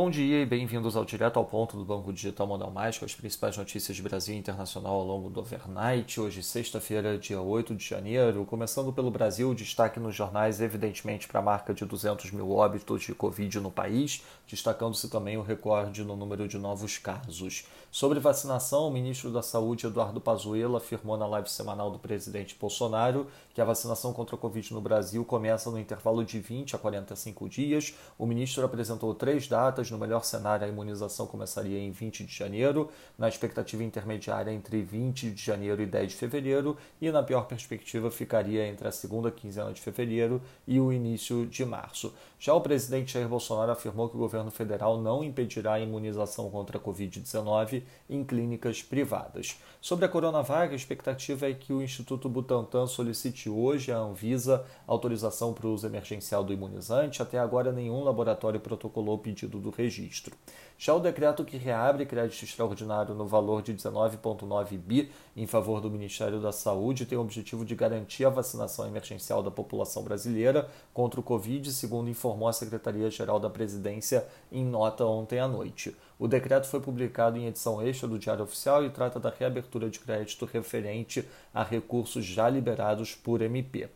Bom dia e bem-vindos ao Direto ao Ponto do Banco Digital Modal Mais, com as principais notícias de Brasil e internacional ao longo do overnight. Hoje, sexta-feira, dia 8 de janeiro. Começando pelo Brasil, destaque nos jornais, evidentemente, para a marca de 200 mil óbitos de Covid no país, destacando-se também o recorde no número de novos casos. Sobre vacinação, o ministro da Saúde, Eduardo Pazuello, afirmou na live semanal do presidente Bolsonaro que a vacinação contra a Covid no Brasil começa no intervalo de 20 a 45 dias. O ministro apresentou três datas. No melhor cenário, a imunização começaria em 20 de janeiro, na expectativa intermediária entre 20 de janeiro e 10 de fevereiro, e na pior perspectiva ficaria entre a segunda quinzena de fevereiro e o início de março. Já o presidente Jair Bolsonaro afirmou que o governo federal não impedirá a imunização contra a Covid-19 em clínicas privadas. Sobre a Coronavac, a expectativa é que o Instituto Butantan solicite hoje à Anvisa autorização para o uso emergencial do imunizante. Até agora, nenhum laboratório protocolou o pedido do registro. Já o decreto que reabre crédito extraordinário no valor de 19,9 bi em favor do Ministério da Saúde tem o objetivo de garantir a vacinação emergencial da população brasileira contra o Covid, segundo informou a Secretaria-Geral da Presidência em nota ontem à noite. O decreto foi publicado em edição extra do Diário Oficial e trata da reabertura de crédito referente a recursos já liberados por MP.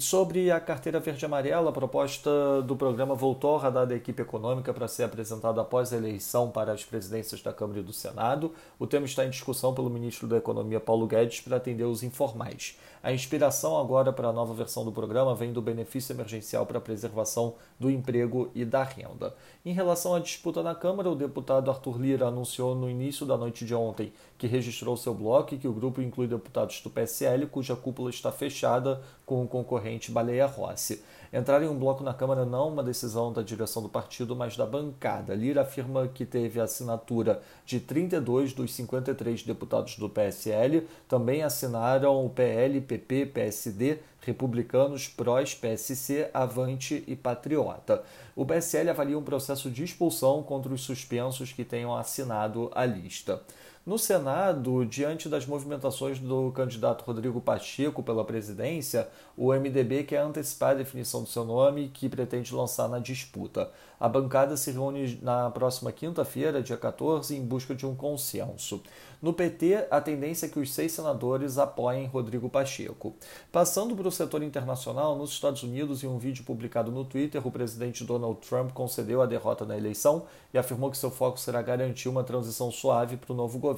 Sobre a carteira verde-amarela, a proposta do programa voltou ao radar da equipe econômica para ser apresentada após a eleição para as presidências da Câmara e do Senado. O tema está em discussão pelo ministro da Economia, Paulo Guedes, para atender os informais. A inspiração agora para a nova versão do programa vem do benefício emergencial para a preservação do emprego e da renda. Em relação à disputa na Câmara, o deputado Arthur Lira anunciou no início da noite de ontem que registrou seu bloco e que o grupo inclui deputados do PSL, cuja cúpula está fechada com o concorrente Baleia Rossi. Entrar em um bloco na Câmara não é uma decisão da direção do partido, mas da bancada. Lira afirma que teve a assinatura de 32 dos 53 deputados do PSL, também assinaram o PL, PP, PSD, Republicanos, PROS, PSC, Avante e Patriota. O PSL avalia um processo de expulsão contra os suspensos que tenham assinado a lista. No Senado, diante das movimentações do candidato Rodrigo Pacheco pela presidência, o MDB quer antecipar a definição do seu nome que pretende lançar na disputa. A bancada se reúne na próxima quinta-feira, dia 14, em busca de um consenso. No PT, a tendência é que os seis senadores apoiem Rodrigo Pacheco. Passando para o setor internacional, nos Estados Unidos, em um vídeo publicado no Twitter, o presidente Donald Trump concedeu a derrota na eleição e afirmou que seu foco será garantir uma transição suave para o novo governo.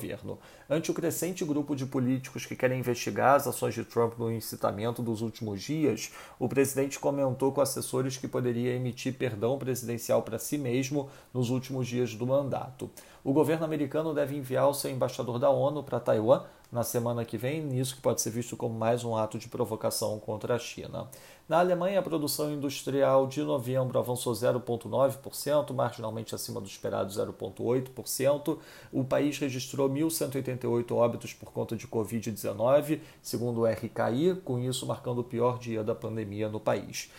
Ante o crescente grupo de políticos que querem investigar as ações de Trump no incitamento dos últimos dias, o presidente comentou com assessores que poderia emitir perdão presidencial para si mesmo nos últimos dias do mandato. O governo americano deve enviar o seu embaixador da ONU para Taiwan na semana que vem, nisso que pode ser visto como mais um ato de provocação contra a China. Na Alemanha, a produção industrial de novembro avançou 0,9%, marginalmente acima do esperado 0,8%. O país registrou 1.188 óbitos por conta de Covid-19, segundo o RKI, com isso marcando o pior dia da pandemia no país.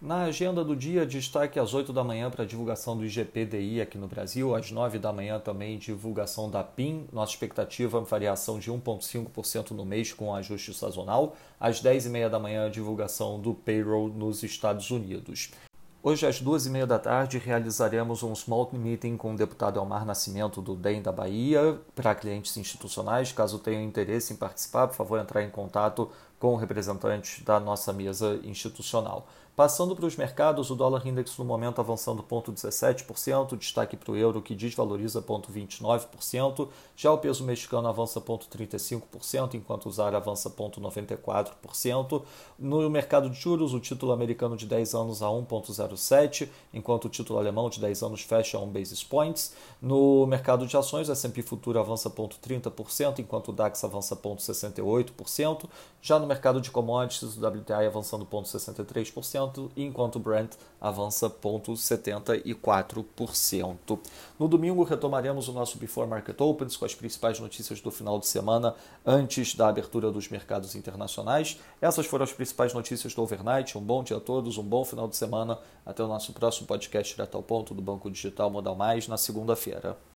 Na agenda do dia, destaque às 8 da manhã para divulgação do IGPDI aqui no Brasil, às 9 da manhã também divulgação da PIN, nossa expectativa variação de 1,5% no mês com ajuste sazonal, às 10 e meia da manhã divulgação do payroll nos Estados Unidos. Hoje, às duas e meia da tarde, realizaremos um small meeting com o deputado Elmar Nascimento do DEM da Bahia para clientes institucionais. Caso tenham interesse em participar, por favor, entrar em contato com representantes da nossa mesa institucional. Passando para os mercados, o dólar index no momento avançando 0,17%, destaque para o euro que desvaloriza 0,29%, já o peso mexicano avança 0,35%, enquanto o ZAR avança 0,94%. No mercado de juros, o título americano de 10 anos a 1,07%, enquanto o título alemão de 10 anos fecha a 1 basis points. No mercado de ações, o S&P Futuro avança 0,30%, enquanto o DAX avança 0,68%. Já no mercado de commodities, o WTI avançando 0,63%, enquanto o Brent avança 0,74%. No domingo retomaremos o nosso Before Market Opens com as principais notícias do final de semana antes da abertura dos mercados internacionais. Essas foram as principais notícias do overnight. Um bom dia a todos, um bom final de semana. Até o nosso próximo podcast direto ao ponto do Banco Digital Modal Mais na segunda-feira.